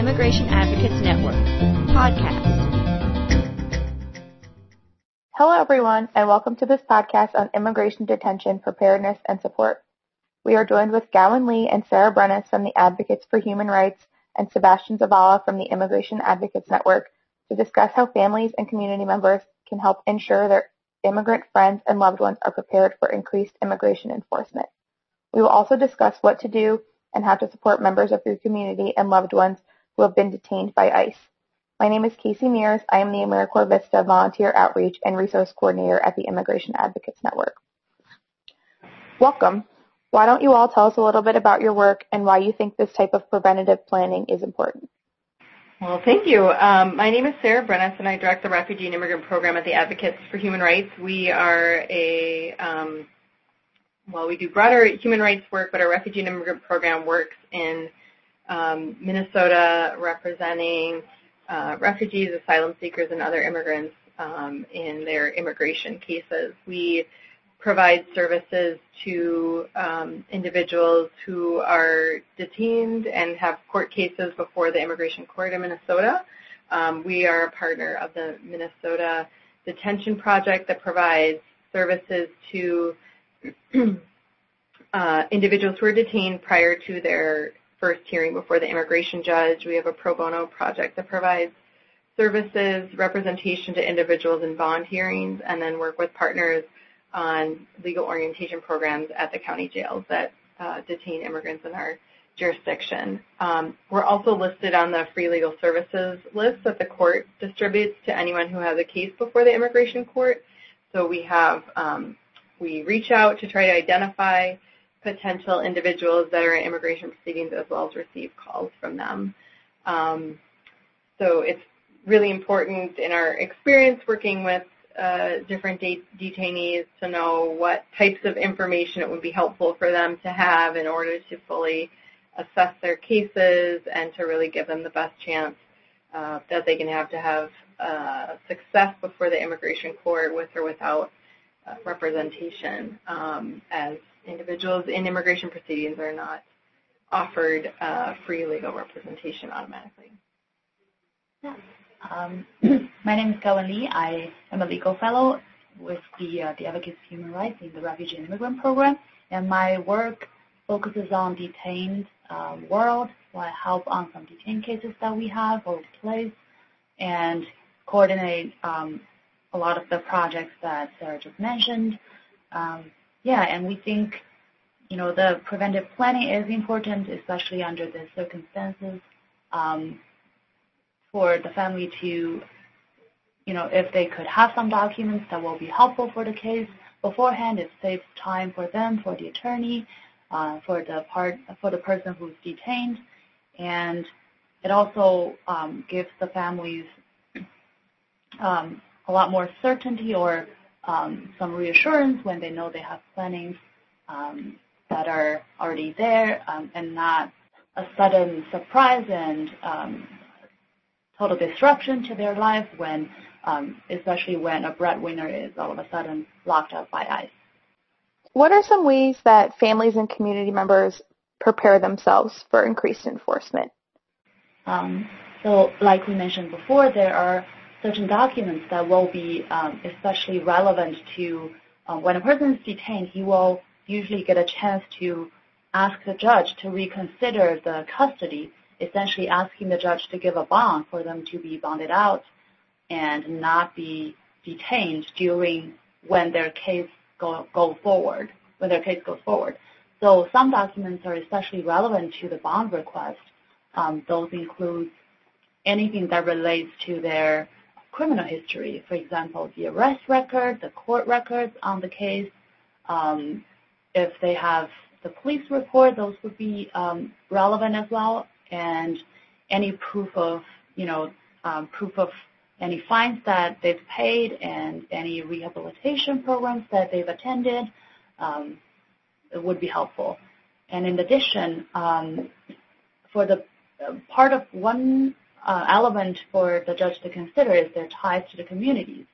Immigration Advocates Network podcast. Hello, everyone, and welcome to this podcast on immigration detention preparedness and support. We are joined with Gowan Lee and Sarah Brenes from the Advocates for Human Rights and Sebastian Zavala from the Immigration Advocates Network to discuss how families and community members can help ensure their immigrant friends and loved ones are prepared for increased immigration enforcement. We will also discuss what to do and how to support members of your community and loved ones who have been detained by ICE. My name is Casey Mears. I am the AmeriCorps Vista Volunteer Outreach and Resource Coordinator at the Immigration Advocates Network. Welcome. Why don't you all tell us a little bit about your work and why you think this type of preventative planning is important? Well, thank you. Um, my name is Sarah Brenes, and I direct the Refugee and Immigrant Program at the Advocates for Human Rights. We are a um, well, we do broader human rights work, but our refugee and immigrant program works in um, Minnesota representing uh, refugees, asylum seekers, and other immigrants um, in their immigration cases. We provide services to um, individuals who are detained and have court cases before the Immigration Court in Minnesota. Um, we are a partner of the Minnesota Detention Project that provides services to uh, individuals who are detained prior to their first hearing before the immigration judge. We have a pro bono project that provides services, representation to individuals in bond hearings, and then work with partners on legal orientation programs at the county jails that uh, detain immigrants in our jurisdiction. Um, we're also listed on the free legal services list that the court distributes to anyone who has a case before the immigration court. So we have um, we reach out to try to identify potential individuals that are in immigration proceedings as well as receive calls from them. Um, so it's really important in our experience working with uh, different de- detainees to know what types of information it would be helpful for them to have in order to fully assess their cases and to really give them the best chance uh, that they can have to have uh, success before the immigration court with or without uh, representation um, as individuals in immigration proceedings are not offered uh, free legal representation automatically. Yeah. Um, my name is Gowan Lee. I am a legal fellow with the, uh, the Advocates for Human Rights in the Refugee and Immigrant Program, and my work focuses on detained um, world. So I help on some detained cases that we have or place and coordinate um, a lot of the projects that Sarah just mentioned. Um, yeah, and we think, you know, the preventive planning is important, especially under the circumstances, um, for the family to, you know, if they could have some documents that will be helpful for the case beforehand, it saves time for them, for the attorney, uh, for the part, for the person who's detained, and it also um, gives the families um, a lot more certainty or um, some reassurance when they know they have plannings um, that are already there um, and not a sudden surprise and um, total disruption to their life when, um, especially when a breadwinner is all of a sudden locked up by ICE. What are some ways that families and community members prepare themselves for increased enforcement? Um, so, like we mentioned before, there are certain documents that will be um, especially relevant to uh, when a person is detained, he will usually get a chance to ask the judge to reconsider the custody, essentially asking the judge to give a bond for them to be bonded out and not be detained during when their case go, go forward, when their case goes forward. So some documents are especially relevant to the bond request. Um, those include anything that relates to their criminal history. For example, the arrest record, the court records on the case. Um, if they have the police report, those would be um, relevant as well. And any proof of, you know, um, proof of any fines that they've paid and any rehabilitation programs that they've attended um, would be helpful. And in addition, um, for the uh, part of one element for the judge to consider is their ties to the communities.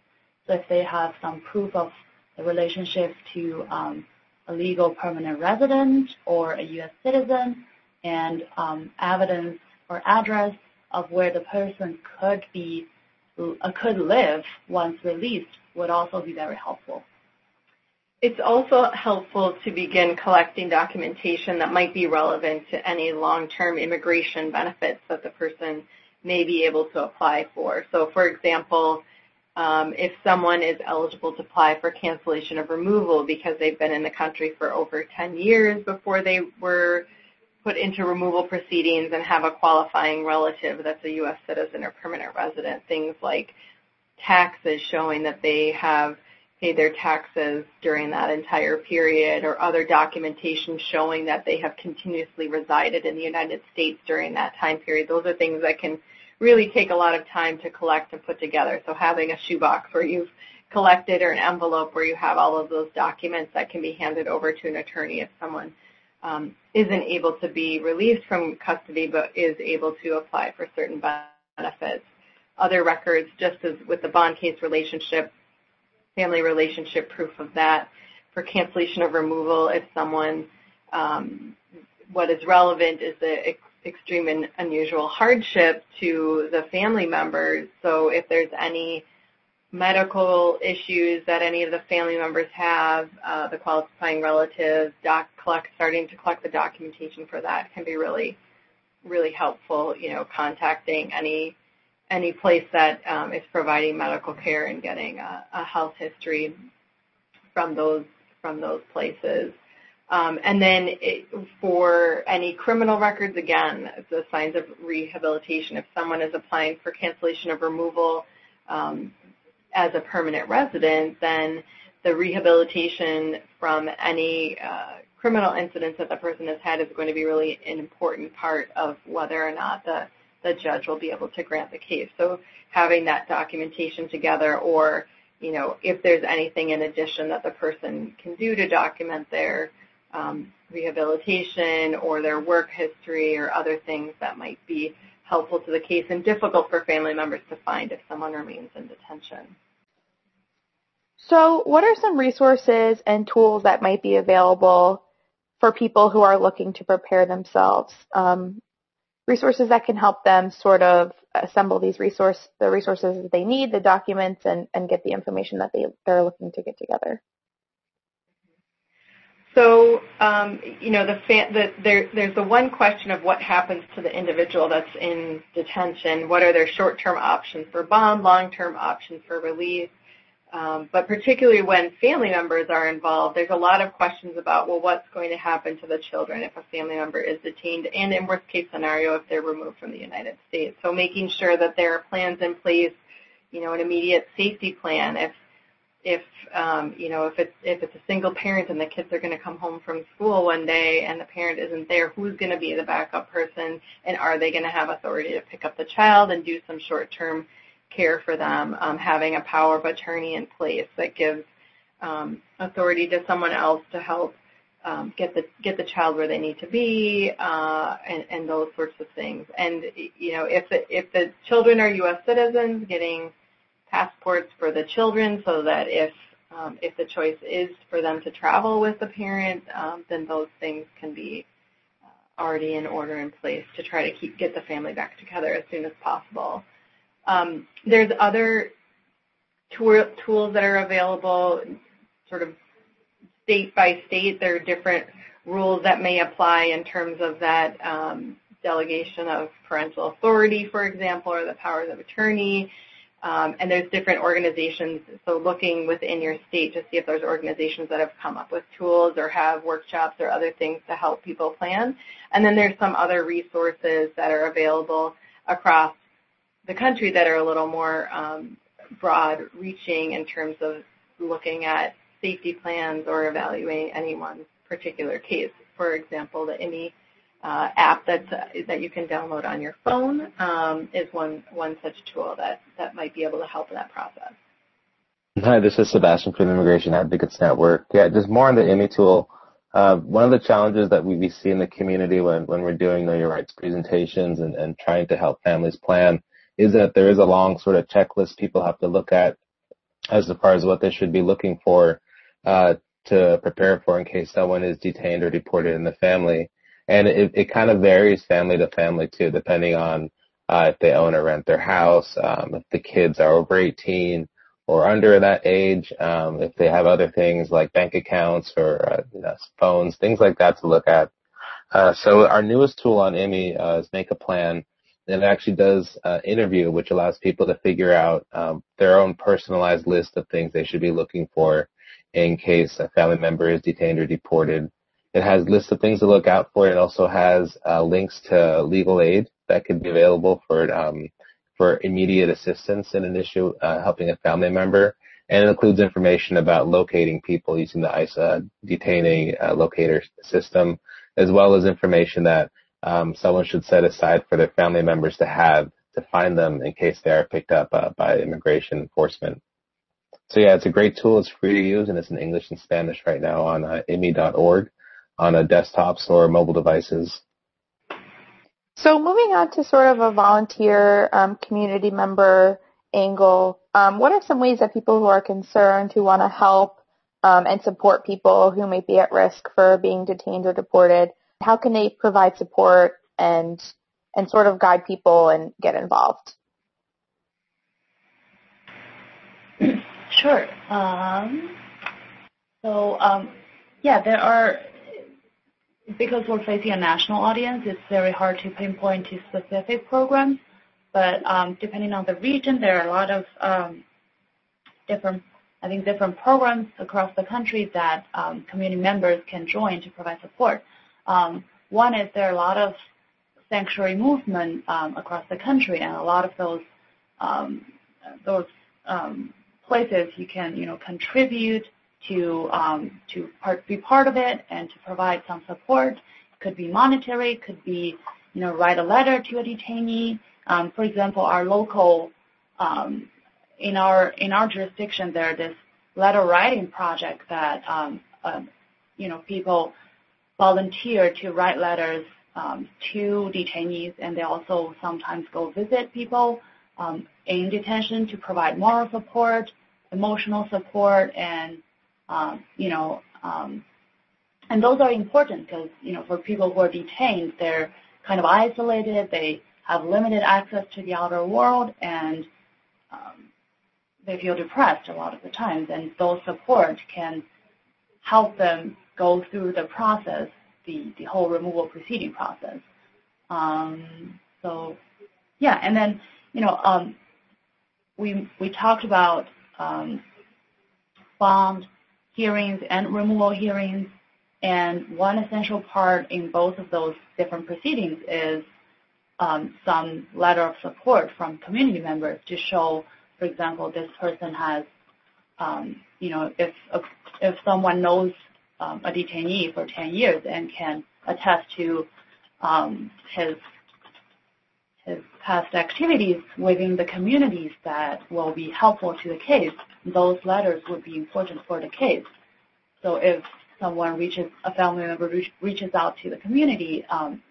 So if they have some proof of the relationship to um, a legal permanent resident or a U.S. citizen and um, evidence or address of where the person could be uh, could live once released would also be very helpful. It's also helpful to begin collecting documentation that might be relevant to any long-term immigration benefits that the person may be able to apply for. So for example, um, if someone is eligible to apply for cancellation of removal because they've been in the country for over 10 years before they were put into removal proceedings and have a qualifying relative that's a U.S. citizen or permanent resident, things like taxes showing that they have paid their taxes during that entire period or other documentation showing that they have continuously resided in the United States during that time period. Those are things that can really take a lot of time to collect and put together. So having a shoebox where you've collected or an envelope where you have all of those documents that can be handed over to an attorney if someone um, isn't able to be released from custody but is able to apply for certain benefits. Other records, just as with the bond case relationship, family relationship proof of that. For cancellation of removal, if someone, um, what is relevant is the extreme and unusual hardship to the family members. So if there's any medical issues that any of the family members have, uh, the qualifying relatives, doc collect, starting to collect the documentation for that can be really, really helpful. You know, contacting any any place that um, is providing medical care and getting a, a health history from those from those places. Um, and then it, for any criminal records, again, the signs of rehabilitation. If someone is applying for cancellation of removal um, as a permanent resident, then the rehabilitation from any uh, criminal incidents that the person has had is going to be really an important part of whether or not the, the judge will be able to grant the case. So having that documentation together or, you know, if there's anything in addition that the person can do to document their um, rehabilitation or their work history or other things that might be helpful to the case and difficult for family members to find if someone remains in detention. So what are some resources and tools that might be available for people who are looking to prepare themselves? Um, resources that can help them sort of assemble these resource, the resources that they need, the documents, and, and get the information that they, they're looking to get together. So, um, you know, the, the, there, there's the one question of what happens to the individual that's in detention. What are their short-term options for bond, long-term options for release? Um, but particularly when family members are involved, there's a lot of questions about, well, what's going to happen to the children if a family member is detained, and in worst case scenario, if they're removed from the United States. So making sure that there are plans in place, you know, an immediate safety plan if if um, you know if it's if it's a single parent and the kids are going to come home from school one day and the parent isn't there, who's going to be the backup person, and are they going to have authority to pick up the child and do some short-term care for them? Um, having a power of attorney in place that gives um, authority to someone else to help um, get the get the child where they need to be, uh, and, and those sorts of things. And you know, if the, if the children are U.S. citizens, getting passports for the children so that if um, if the choice is for them to travel with the parent, um, then those things can be uh, already in order in place to try to keep get the family back together as soon as possible. Um, there's other tool, tools that are available, sort of state by state. There are different rules that may apply in terms of that um, delegation of parental authority, for example, or the powers of attorney. Um, and there's different organizations, so looking within your state to see if there's organizations that have come up with tools or have workshops or other things to help people plan. And then there's some other resources that are available across the country that are a little more um, broad reaching in terms of looking at safety plans or evaluating anyone's particular case. For example, the IMMI uh, app that that you can download on your phone um, is one one such tool that that might be able to help in that process. Hi, this is Sebastian from Immigration Advocates Network. Yeah, just more on the IMMI tool. Uh, one of the challenges that we, we see in the community when, when we're doing Know Your Rights presentations and, and trying to help families plan is that there is a long sort of checklist people have to look at as far as what they should be looking for uh, to prepare for in case someone is detained or deported in the family and it, it kind of varies family to family too, depending on uh, if they own or rent their house, um, if the kids are over 18 or under that age, um, if they have other things like bank accounts or uh, you know, phones, things like that to look at. Uh, so our newest tool on IMMI uh, is Make a Plan. And it actually does uh, interview, which allows people to figure out um, their own personalized list of things they should be looking for in case a family member is detained or deported. It has lists of things to look out for. It also has uh, links to legal aid that could be available for um, for immediate assistance in an issue uh, helping a family member, and it includes information about locating people using the ICE detaining uh, locator system, as well as information that um, someone should set aside for their family members to have to find them in case they are picked up uh, by immigration enforcement. So yeah, it's a great tool. It's free to use and it's in English and Spanish right now on uh, IMMI.org on a desktops or mobile devices. So moving on to sort of a volunteer um, community member angle, um, what are some ways that people who are concerned, who want to help um, and support people who may be at risk for being detained or deported, how can they provide support and and sort of guide people and get involved? Sure. Um, so um, yeah, there are because we're facing a national audience, it's very hard to pinpoint to specific programs. But um, depending on the region, there are a lot of um, different, I think, different programs across the country that um, community members can join to provide support. Um, one is there are a lot of sanctuary movement um, across the country, and a lot of those um, those places you can, you know, contribute to um, to part, be part of it and to provide some support. It could be monetary, could be you know write a letter to a detainee. Um, for example, our local um, in our in our jurisdiction there this letter writing project that um, uh, you know people volunteer to write letters um, to detainees, and they also sometimes go visit people um, in detention to provide moral support, emotional support, and you know, um, and those are important because, you know, for people who are detained, they're kind of isolated, they have limited access to the outer world, and um, they feel depressed a lot of the times, and those support can help them go through the process, the, the whole removal proceeding process. Um, so, yeah, and then, you know, um, we, we talked about um, bond hearings and removal hearings. And one essential part in both of those different proceedings is um, some letter of support from community members to show, for example, this person has, um, you know, if if someone knows um, a detainee for 10 years and can attest to um, his his past activities within the communities that will be helpful to the case, those letters would be important for the case. So if someone reaches, a family member reach, reaches out to the community, um,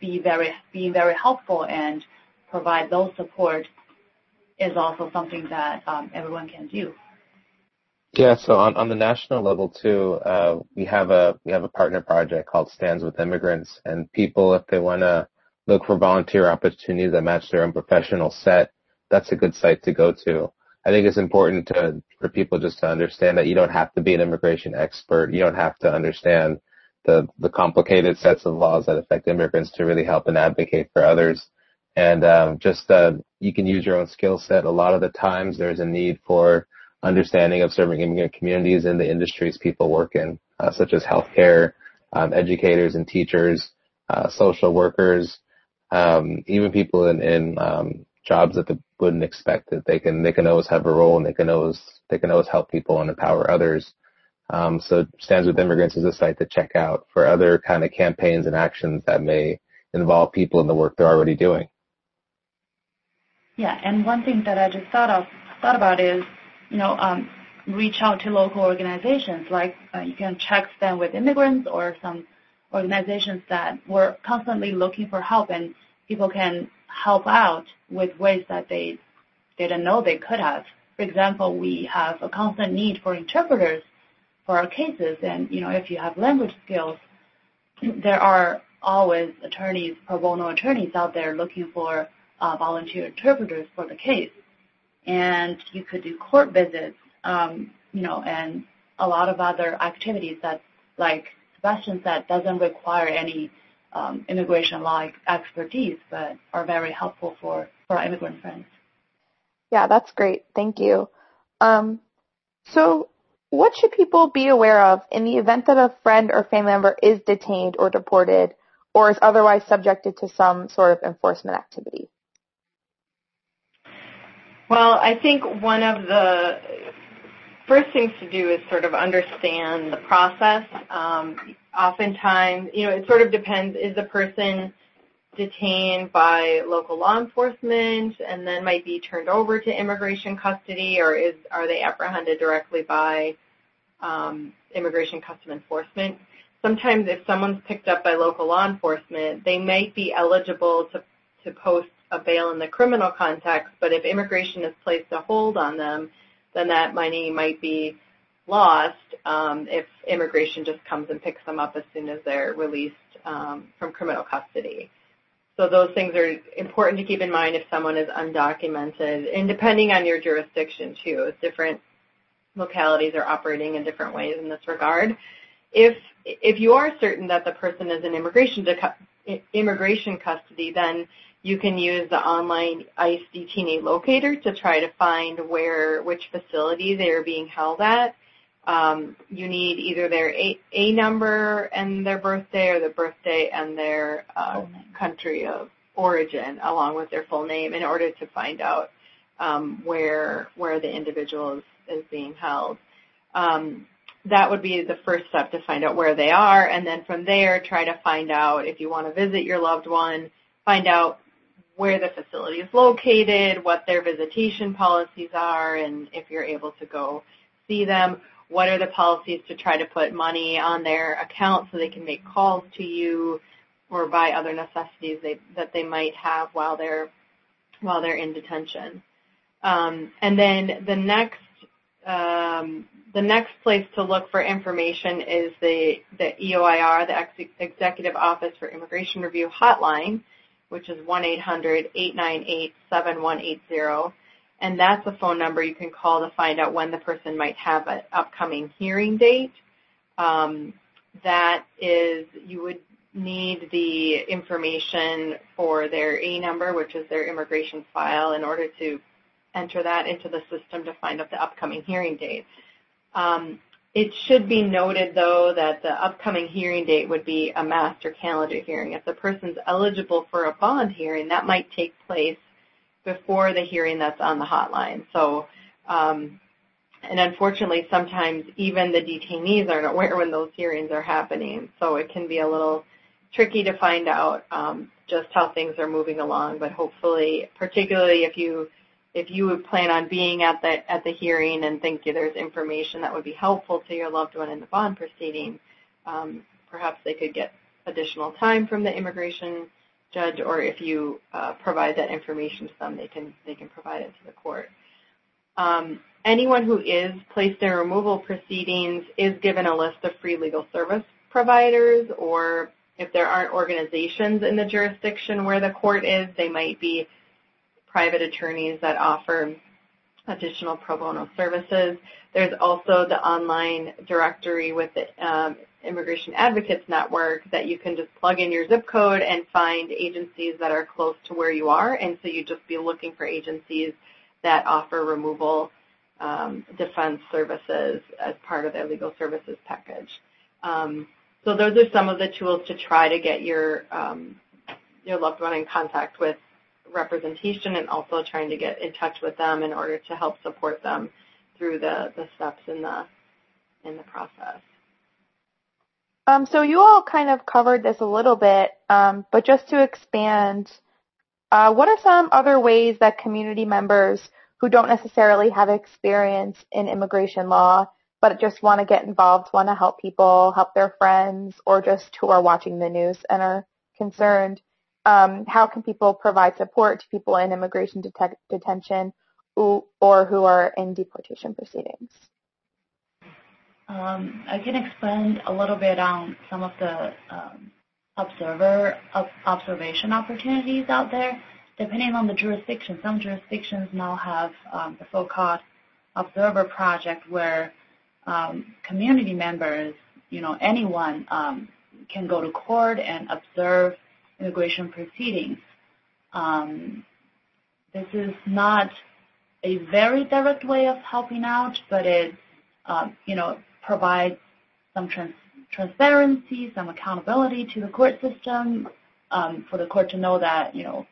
be very, being very helpful and provide those support is also something that um, everyone can do. Yeah, so on, on the national level too, uh, we have a we have a partner project called Stands with Immigrants, and people, if they want to look for volunteer opportunities that match their own professional set, that's a good site to go to. I think it's important to, for people just to understand that you don't have to be an immigration expert. You don't have to understand the, the complicated sets of laws that affect immigrants to really help and advocate for others. And um, just uh, you can use your own skill set. A lot of the times there's a need for understanding of serving immigrant communities in the industries people work in, uh, such as healthcare, um, educators and teachers, uh, social workers, um, even people in, in um, jobs that they wouldn't expect that they can they can always have a role and they can always they can always help people and empower others. Um, so Stands with Immigrants is a site to check out for other kind of campaigns and actions that may involve people in the work they're already doing. Yeah, and one thing that I just thought of thought about is, you know, um, reach out to local organizations like uh, you can check Stand with Immigrants or some organizations that were constantly looking for help and people can help out with ways that they didn't know they could have. For example, we have a constant need for interpreters for our cases, and you know, if you have language skills, there are always attorneys, pro bono attorneys out there looking for uh, volunteer interpreters for the case. And you could do court visits, um, you know, and a lot of other activities that, like Sebastian said, doesn't require any um, immigration law expertise, but are very helpful for, for our immigrant friends. Yeah, that's great. Thank you. Um, so what should people be aware of in the event that a friend or family member is detained or deported or is otherwise subjected to some sort of enforcement activity? Well, I think one of the first things to do is sort of understand the process. Um, oftentimes, you know, it sort of depends. Is the person detained by local law enforcement and then might be turned over to immigration custody, or is are they apprehended directly by um, immigration custom enforcement? Sometimes, if someone's picked up by local law enforcement, they might be eligible to to post a bail in the criminal context, but if immigration has placed a hold on them, then that money might be lost um, if immigration just comes and picks them up as soon as they're released um, from criminal custody. So those things are important to keep in mind if someone is undocumented, and depending on your jurisdiction too, different localities are operating in different ways in this regard. If if you are certain that the person is in immigration immigration custody, then you can use the online ICE detainee locator to try to find where which facility they are being held at. Um, you need either their A, A, number and their birthday or the birthday and their uh, country of origin along with their full name in order to find out um, where where the individual is, is being held. Um, that would be the first step to find out where they are and then from there try to find out if you want to visit your loved one, find out where the facility is located, what their visitation policies are, and if you're able to go see them what are the policies to try to put money on their account so they can make calls to you or buy other necessities they, that they might have while they're while they're in detention. Um, and then the next um, the next place to look for information is the the EOIR, the Ex- Executive Office for Immigration Review hotline, which is 1-800-898-7180 and that's a phone number you can call to find out when the person might have an upcoming hearing date. Um, that is, you would need the information for their A number, which is their immigration file, in order to enter that into the system to find out the upcoming hearing date. Um, it should be noted, though, that the upcoming hearing date would be a master calendar hearing. If the person's eligible for a bond hearing, that might take place before the hearing that's on the hotline. So, um, and unfortunately, sometimes even the detainees aren't aware when those hearings are happening. So it can be a little tricky to find out um, just how things are moving along. But hopefully, particularly if you if you would plan on being at the at the hearing and think there's information that would be helpful to your loved one in the bond proceeding, um, perhaps they could get additional time from the immigration judge, or if you uh, provide that information to them, they can they can provide it to the court. Um, anyone who is placed in removal proceedings is given a list of free legal service providers, or if there aren't organizations in the jurisdiction where the court is, they might be private attorneys that offer additional pro bono services. There's also the online directory with the um, Immigration Advocates Network that you can just plug in your zip code and find agencies that are close to where you are. And so you just be looking for agencies that offer removal um, defense services as part of their legal services package. Um, so those are some of the tools to try to get your um, your loved one in contact with representation and also trying to get in touch with them in order to help support them through the, the steps in the in the process. Um, so you all kind of covered this a little bit, um, but just to expand, uh, what are some other ways that community members who don't necessarily have experience in immigration law, but just want to get involved, want to help people, help their friends, or just who are watching the news and are concerned, um, how can people provide support to people in immigration det- detention or who are in deportation proceedings? Um, I can expand a little bit on some of the um, observer observation opportunities out there. depending on the jurisdiction, some jurisdictions now have um, the so-called observer project where um, community members, you know, anyone um, can go to court and observe immigration proceedings. Um, this is not a very direct way of helping out, but it, um, you know, provides some trans- transparency, some accountability to the court system, um, for the court to know that, you know,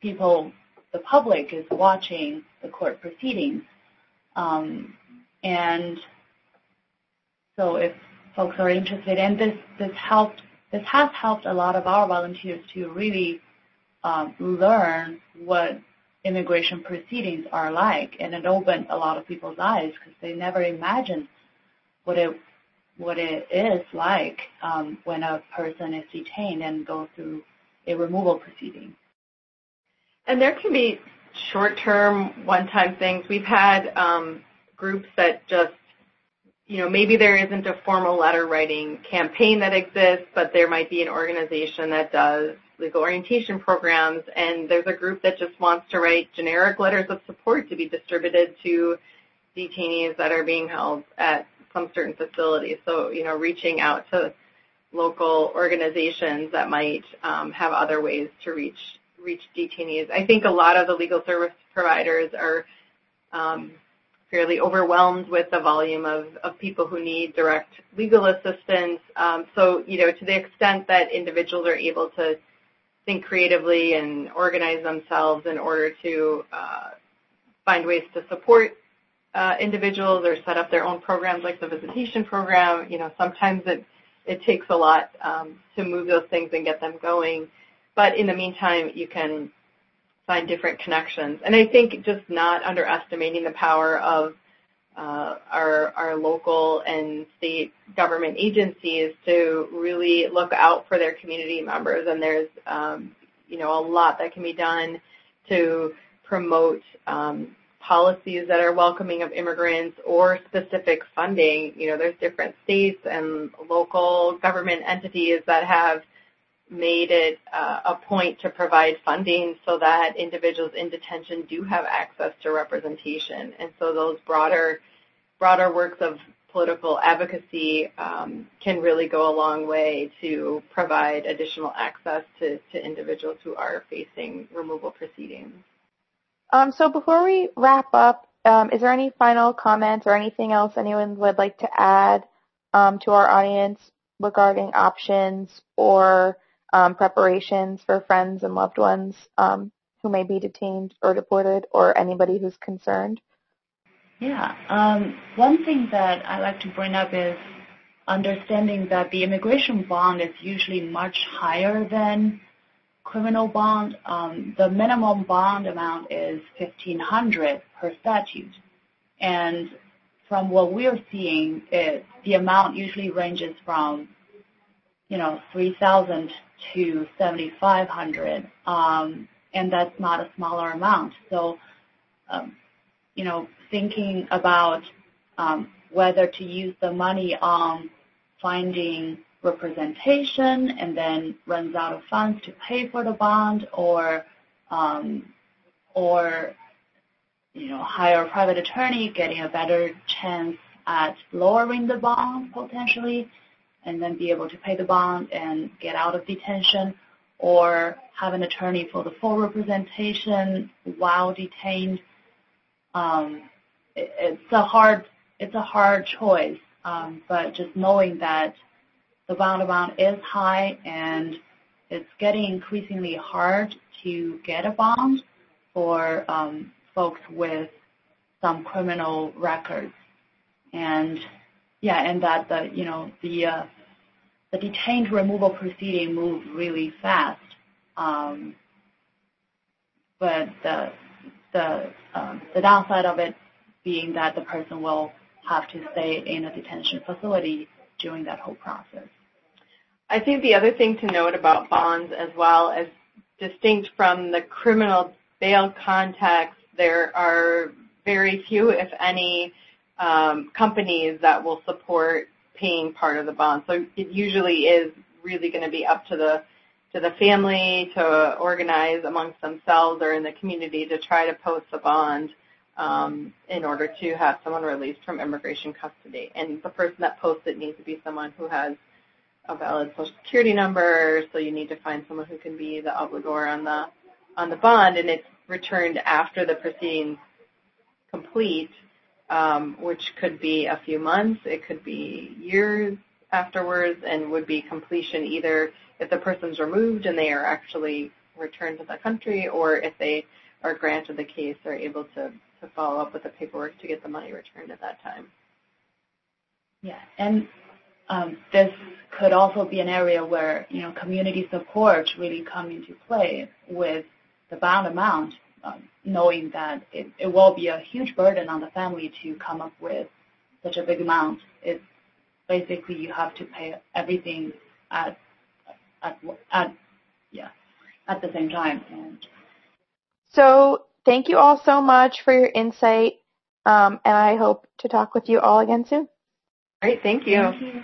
people, the public is watching the court proceedings. Um, and so if folks are interested, and this, this helped, this has helped a lot of our volunteers to really um, learn what immigration proceedings are like, and it opened a lot of people's eyes because they never imagined what it what it is like um, when a person is detained and goes through a removal proceeding. And there can be short-term, one-time things. We've had um, groups that just, you know, maybe there isn't a formal letter writing campaign that exists, but there might be an organization that does legal orientation programs, and there's a group that just wants to write generic letters of support to be distributed to detainees that are being held at some certain facility. So, you know, reaching out to local organizations that might um, have other ways to reach reach detainees. I think a lot of the legal service providers are um, fairly overwhelmed with the volume of, of people who need direct legal assistance. Um, so, you know, to the extent that individuals are able to think creatively and organize themselves in order to uh, find ways to support uh, individuals or set up their own programs like the visitation program. You know, sometimes it it takes a lot um, to move those things and get them going. But in the meantime, you can find different connections. And I think just not underestimating the power of uh, our, our local and state government agencies to really look out for their community members. And there's, um, you know, a lot that can be done to promote um, policies that are welcoming of immigrants or specific funding. You know, there's different states and local government entities that have made it uh, a point to provide funding so that individuals in detention do have access to representation. And so those broader, broader works of political advocacy um, can really go a long way to provide additional access to, to individuals who are facing removal proceedings. Um, so before we wrap up, um, is there any final comments or anything else anyone would like to add um, to our audience regarding options or um, preparations for friends and loved ones um, who may be detained or deported or anybody who's concerned? Yeah. Um, one thing that I like to bring up is understanding that the immigration bond is usually much higher than criminal bond, um, the minimum bond amount is 1500 per statute. And from what we're seeing, it, the amount usually ranges from, you know, 3000 to 7500 um, and that's not a smaller amount. So, um, you know, thinking about um, whether to use the money on finding representation and then runs out of funds to pay for the bond or um, or you know hire a private attorney getting a better chance at lowering the bond potentially and then be able to pay the bond and get out of detention or have an attorney for the full representation while detained um, it, it's a hard it's a hard choice um, but just knowing that the bond amount is high and it's getting increasingly hard to get a bond for um, folks with some criminal records. And yeah, and that the you know the uh, the detained removal proceeding moved really fast. Um, but the the um, the downside of it being that the person will have to stay in a detention facility during that whole process. I think the other thing to note about bonds as well as distinct from the criminal bail context, there are very few, if any, um, companies that will support paying part of the bond. So it usually is really going to be up to the to the family to organize amongst themselves or in the community to try to post a bond um, in order to have someone released from immigration custody. And the person that posts it needs to be someone who has a valid social security number, so you need to find someone who can be the obligor on the on the bond, and it's returned after the proceedings complete, um, which could be a few months, it could be years afterwards, and would be completion either if the person's removed and they are actually returned to the country, or if they are granted the case, they're able to to follow up with the paperwork to get the money returned at that time. Yeah, and um, this could also be an area where you know community support really come into play with the bond amount, knowing that it, it will be a huge burden on the family to come up with such a big amount. It's basically you have to pay everything at at at yeah at the same time. And so thank you all so much for your insight, um, and I hope to talk with you all again soon. Great, thank you. Thank you.